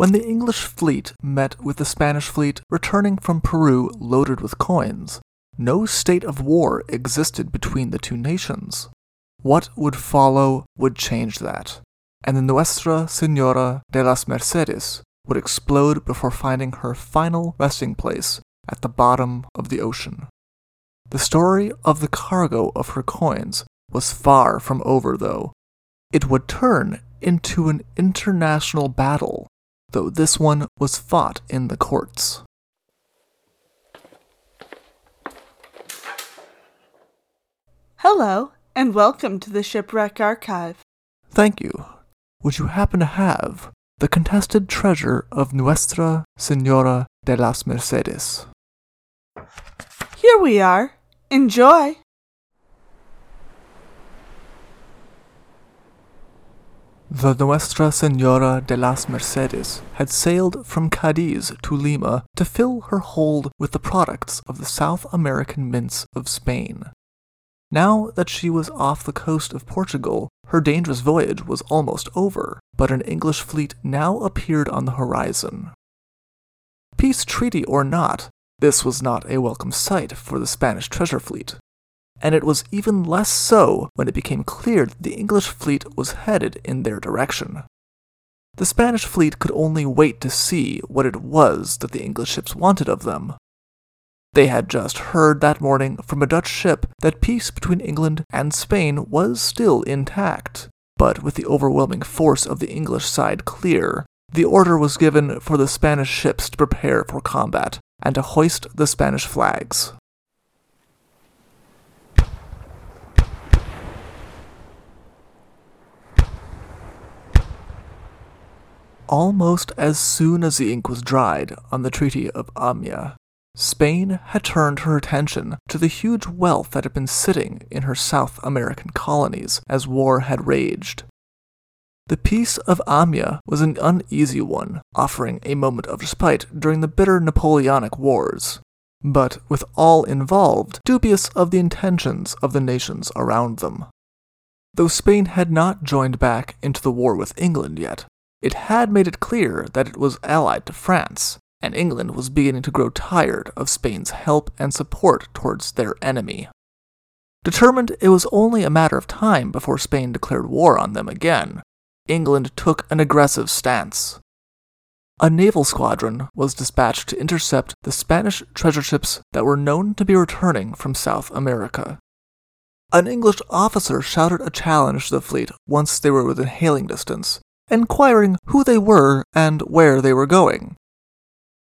When the English fleet met with the Spanish fleet returning from Peru loaded with coins, no state of war existed between the two nations. What would follow would change that, and the Nuestra Senora de las Mercedes would explode before finding her final resting place at the bottom of the ocean. The story of the cargo of her coins was far from over, though. It would turn into an international battle, though this one was fought in the courts. Hello, and welcome to the Shipwreck Archive. Thank you. Would you happen to have the contested treasure of Nuestra Senora de las Mercedes? Here we are. Enjoy! The Nuestra Senora de las Mercedes had sailed from Cadiz to Lima to fill her hold with the products of the South American mints of Spain. Now that she was off the coast of Portugal, her dangerous voyage was almost over, but an English fleet now appeared on the horizon. Peace treaty or not, this was not a welcome sight for the Spanish treasure fleet, and it was even less so when it became clear that the English fleet was headed in their direction. The Spanish fleet could only wait to see what it was that the English ships wanted of them. They had just heard that morning from a Dutch ship that peace between England and Spain was still intact, but with the overwhelming force of the English side clear, the order was given for the Spanish ships to prepare for combat and to hoist the Spanish flags. Almost as soon as the ink was dried on the Treaty of Amiens, Spain had turned her attention to the huge wealth that had been sitting in her South American colonies as war had raged. The Peace of Amiens was an uneasy one, offering a moment of respite during the bitter Napoleonic Wars, but with all involved dubious of the intentions of the nations around them. Though Spain had not joined back into the war with England yet, it had made it clear that it was allied to France, and England was beginning to grow tired of Spain's help and support towards their enemy. Determined it was only a matter of time before Spain declared war on them again, England took an aggressive stance. A naval squadron was dispatched to intercept the Spanish treasure ships that were known to be returning from South America. An English officer shouted a challenge to the fleet once they were within hailing distance, inquiring who they were and where they were going.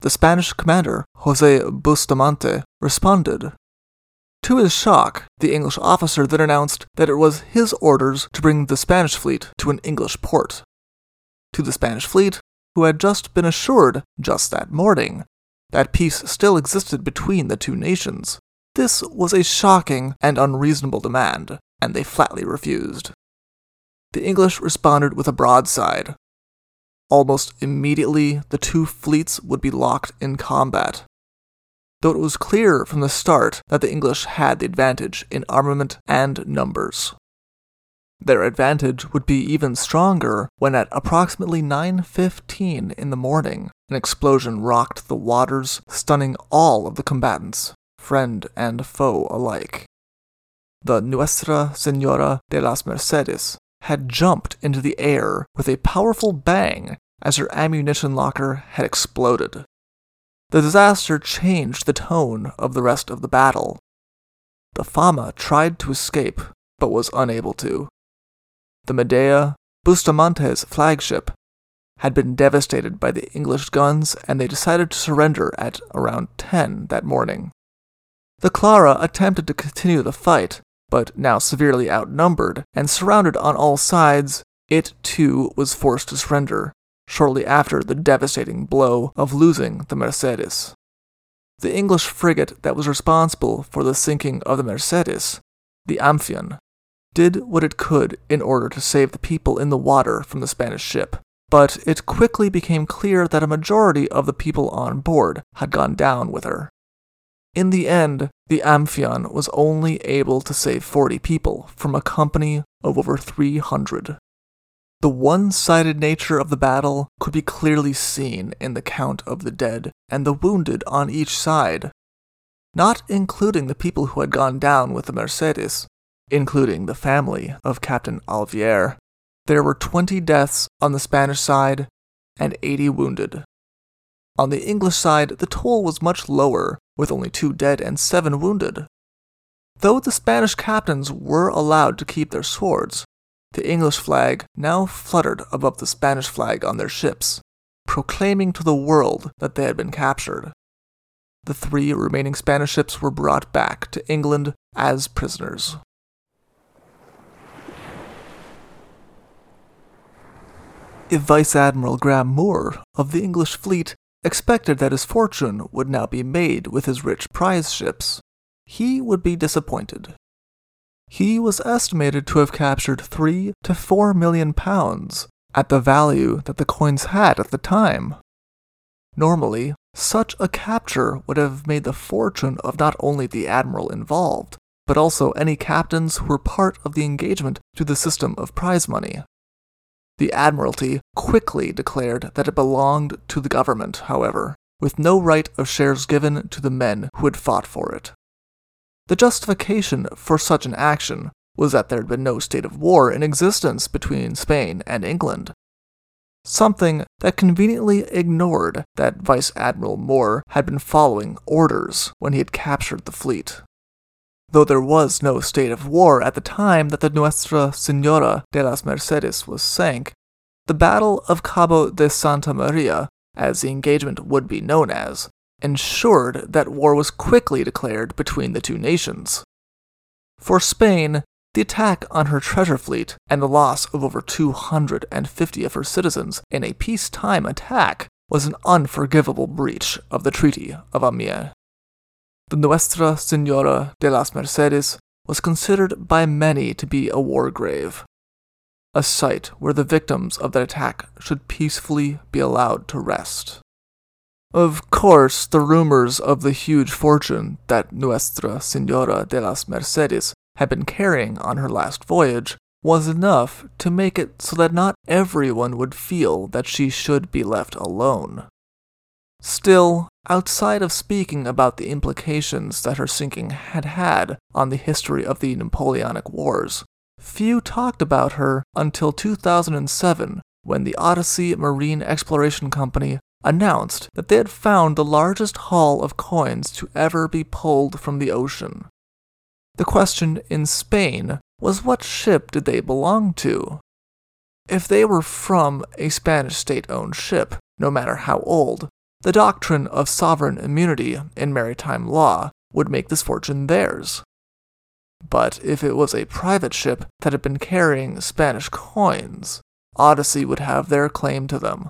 The Spanish commander, Jose Bustamante, responded to his shock, the English officer then announced that it was his orders to bring the Spanish fleet to an English port. To the Spanish fleet, who had just been assured, just that morning, that peace still existed between the two nations, this was a shocking and unreasonable demand, and they flatly refused. The English responded with a broadside. Almost immediately, the two fleets would be locked in combat, though it was clear from the start that the English had the advantage in armament and numbers. Their advantage would be even stronger when at approximately 9:15 in the morning, an explosion rocked the waters, stunning all of the combatants, friend and foe alike. The Nuestra Senora de las Mercedes had jumped into the air with a powerful bang as her ammunition locker had exploded. The disaster changed the tone of the rest of the battle. The Fama tried to escape, but was unable to. The Medea, Bustamante's flagship, had been devastated by the English guns, and they decided to surrender at around 10 that morning. The Clara attempted to continue the fight, but now severely outnumbered and surrounded on all sides, it too was forced to surrender, shortly after the devastating blow of losing the Mercedes. The English frigate that was responsible for the sinking of the Mercedes, the Amphion, did what it could in order to save the people in the water from the Spanish ship, but it quickly became clear that a majority of the people on board had gone down with her. In the end, the Amphion was only able to save 40 people from a company of over 300. The one sided nature of the battle could be clearly seen in the count of the dead and the wounded on each side, not including the people who had gone down with the Mercedes, including the family of Captain Alvear. There were 20 deaths on the Spanish side and 80 wounded. On the English side, the toll was much lower, with only two dead and seven wounded. Though the Spanish captains were allowed to keep their swords, the English flag now fluttered above the Spanish flag on their ships, proclaiming to the world that they had been captured. The three remaining Spanish ships were brought back to England as prisoners. If Vice Admiral Graham Moore of the English fleet expected that his fortune would now be made with his rich prize ships, he would be disappointed. He was estimated to have captured three to four million pounds at the value that the coins had at the time. Normally, such a capture would have made the fortune of not only the admiral involved, but also any captains who were part of the engagement to the system of prize money. The Admiralty quickly declared that it belonged to the government, however, with no right of shares given to the men who had fought for it. The justification for such an action was that there had been no state of war in existence between Spain and England. Something that conveniently ignored that Vice Admiral Moore had been following orders when he had captured the fleet. Though there was no state of war at the time that the Nuestra Senora de las Mercedes was sank, the Battle of Cabo de Santa Maria, as the engagement would be known as, ensured that war was quickly declared between the two nations. For Spain, the attack on her treasure fleet and the loss of over 250 of her citizens in a peacetime attack was an unforgivable breach of the Treaty of Amiens. The Nuestra Senora de las Mercedes was considered by many to be a war grave, a site where the victims of that attack should peacefully be allowed to rest. Of course, the rumors of the huge fortune that Nuestra Senora de las Mercedes had been carrying on her last voyage was enough to make it so that not everyone would feel that she should be left alone. Still, outside of speaking about the implications that her sinking had had on the history of the Napoleonic Wars, few talked about her until 2007 when the Odyssey Marine Exploration Company announced that they had found the largest haul of coins to ever be pulled from the ocean. The question in Spain was what ship did they belong to? If they were from a Spanish state owned ship, no matter how old, the doctrine of sovereign immunity in maritime law would make this fortune theirs. But if it was a private ship that had been carrying Spanish coins, Odyssey would have their claim to them.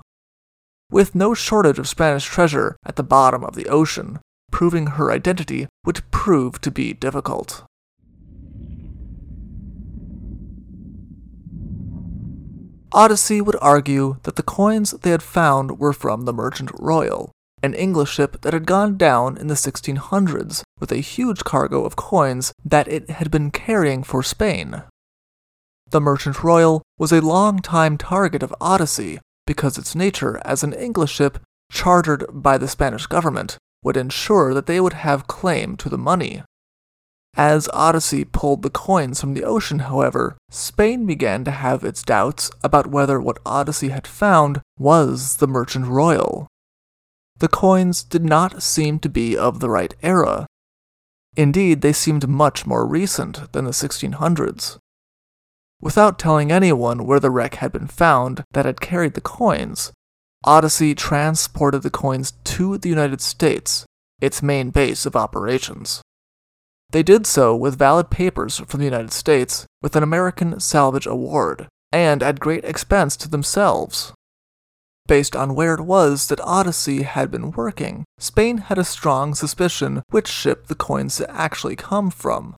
With no shortage of Spanish treasure at the bottom of the ocean, proving her identity would prove to be difficult. Odyssey would argue that the coins they had found were from the Merchant Royal, an English ship that had gone down in the 1600s with a huge cargo of coins that it had been carrying for Spain. The Merchant Royal was a long-time target of Odyssey because its nature as an English ship chartered by the Spanish government would ensure that they would have claim to the money. As Odyssey pulled the coins from the ocean, however, Spain began to have its doubts about whether what Odyssey had found was the Merchant Royal. The coins did not seem to be of the right era. Indeed, they seemed much more recent than the 1600s. Without telling anyone where the wreck had been found that had carried the coins, Odyssey transported the coins to the United States, its main base of operations. They did so with valid papers from the United States with an American Salvage Award, and at great expense to themselves. Based on where it was that Odyssey had been working, Spain had a strong suspicion which ship the coins had actually come from.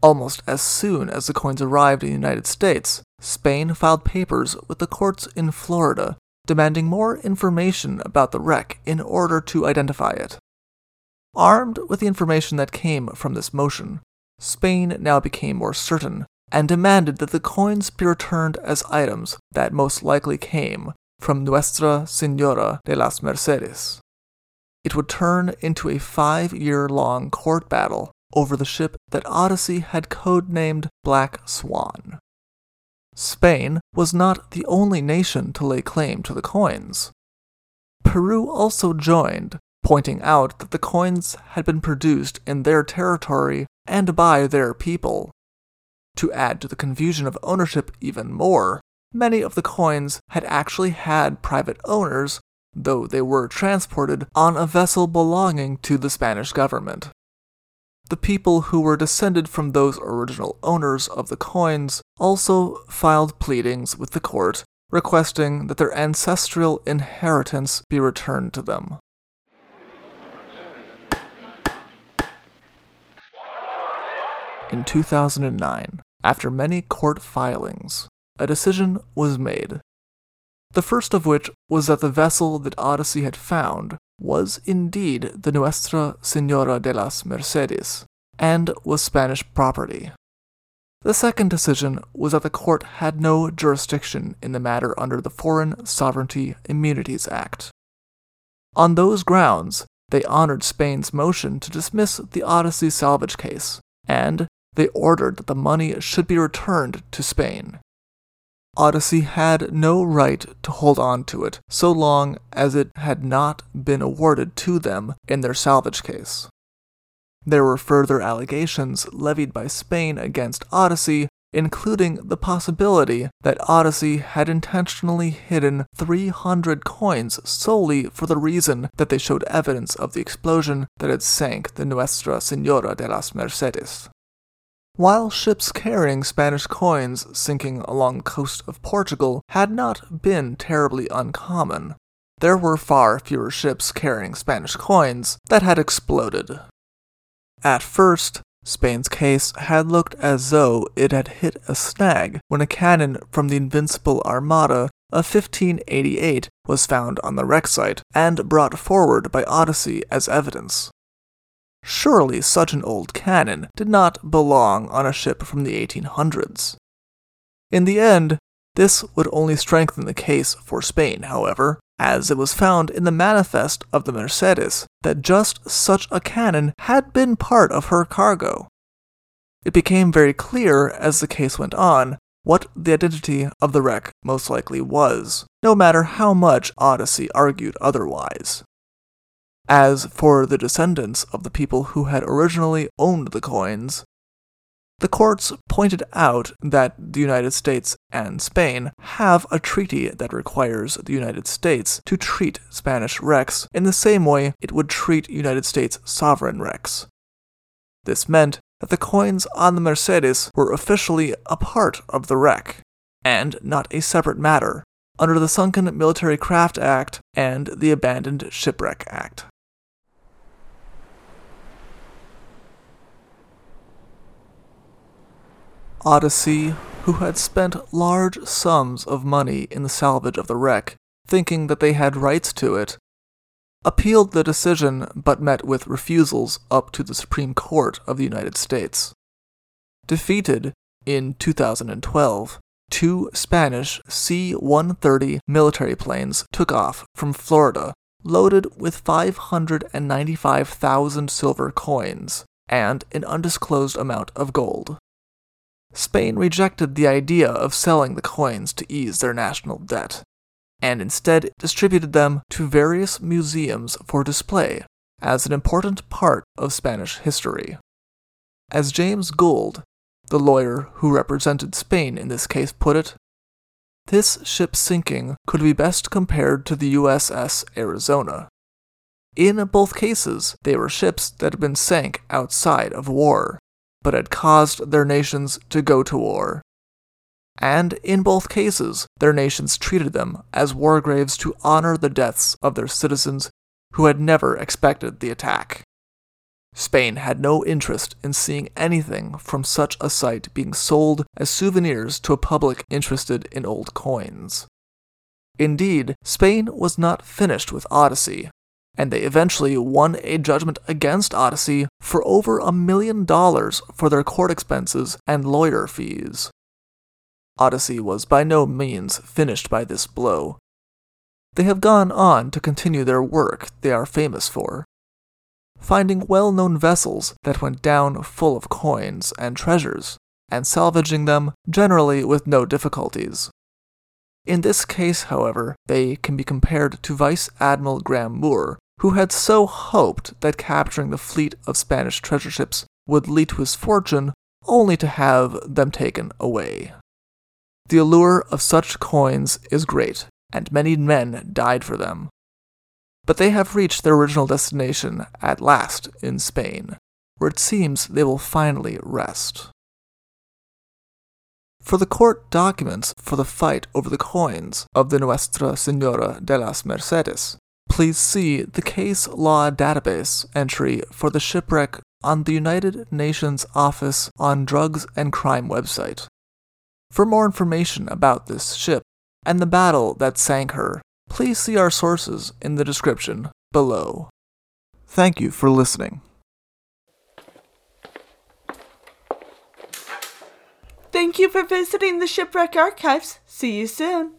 Almost as soon as the coins arrived in the United States, Spain filed papers with the courts in Florida demanding more information about the wreck in order to identify it. Armed with the information that came from this motion, Spain now became more certain and demanded that the coins be returned as items that most likely came from Nuestra Senora de las Mercedes. It would turn into a five year long court battle over the ship that Odyssey had codenamed Black Swan. Spain was not the only nation to lay claim to the coins. Peru also joined, pointing out that the coins had been produced in their territory and by their people. To add to the confusion of ownership even more, many of the coins had actually had private owners, though they were transported on a vessel belonging to the Spanish government. The people who were descended from those original owners of the coins also filed pleadings with the court requesting that their ancestral inheritance be returned to them. In 2009, after many court filings, a decision was made. The first of which was that the vessel that Odyssey had found was indeed the Nuestra Senora de las Mercedes and was Spanish property. The second decision was that the court had no jurisdiction in the matter under the Foreign Sovereignty Immunities Act. On those grounds, they honored Spain's motion to dismiss the Odyssey salvage case, and they ordered that the money should be returned to Spain. Odyssey had no right to hold on to it so long as it had not been awarded to them in their salvage case. There were further allegations levied by Spain against Odyssey, including the possibility that Odyssey had intentionally hidden 300 coins solely for the reason that they showed evidence of the explosion that had sank the Nuestra Senora de las Mercedes. While ships carrying Spanish coins sinking along the coast of Portugal had not been terribly uncommon, there were far fewer ships carrying Spanish coins that had exploded. At first, Spain's case had looked as though it had hit a snag when a cannon from the Invincible Armada of 1588 was found on the wreck site and brought forward by Odyssey as evidence. Surely such an old cannon did not belong on a ship from the 1800s. In the end, this would only strengthen the case for Spain, however, as it was found in the manifest of the Mercedes that just such a cannon had been part of her cargo. It became very clear as the case went on what the identity of the wreck most likely was, no matter how much Odyssey argued otherwise. As for the descendants of the people who had originally owned the coins, the courts pointed out that the United States and Spain have a treaty that requires the United States to treat Spanish wrecks in the same way it would treat United States sovereign wrecks. This meant that the coins on the Mercedes were officially a part of the wreck, and not a separate matter, under the Sunken Military Craft Act and the Abandoned Shipwreck Act. Odyssey, who had spent large sums of money in the salvage of the wreck, thinking that they had rights to it, appealed the decision but met with refusals up to the Supreme Court of the United States. Defeated in 2012, two Spanish C 130 military planes took off from Florida loaded with 595,000 silver coins and an undisclosed amount of gold. Spain rejected the idea of selling the coins to ease their national debt, and instead distributed them to various museums for display as an important part of Spanish history. As James Goold, the lawyer who represented Spain in this case, put it, this ship sinking could be best compared to the USS Arizona. In both cases, they were ships that had been sank outside of war, but had caused their nations to go to war. And in both cases, their nations treated them as war graves to honor the deaths of their citizens who had never expected the attack. Spain had no interest in seeing anything from such a site being sold as souvenirs to a public interested in old coins. Indeed, Spain was not finished with Odyssey, and they eventually won a judgment against Odyssey for over a million dollars for their court expenses and lawyer fees. Odyssey was by no means finished by this blow. They have gone on to continue their work they are famous for, finding well known vessels that went down full of coins and treasures, and salvaging them generally with no difficulties. In this case, however, they can be compared to Vice Admiral Graham Moore, who had so hoped that capturing the fleet of Spanish treasure ships would lead to his fortune, only to have them taken away. The allure of such coins is great, and many men died for them. But they have reached their original destination at last in Spain, where it seems they will finally rest. For the court documents for the fight over the coins of the Nuestra Senora de las Mercedes, please see the Case Law Database entry for the shipwreck on the United Nations Office on Drugs and Crime website. For more information about this ship and the battle that sank her, please see our sources in the description below. Thank you for listening. Thank you for visiting the Shipwreck Archives. See you soon.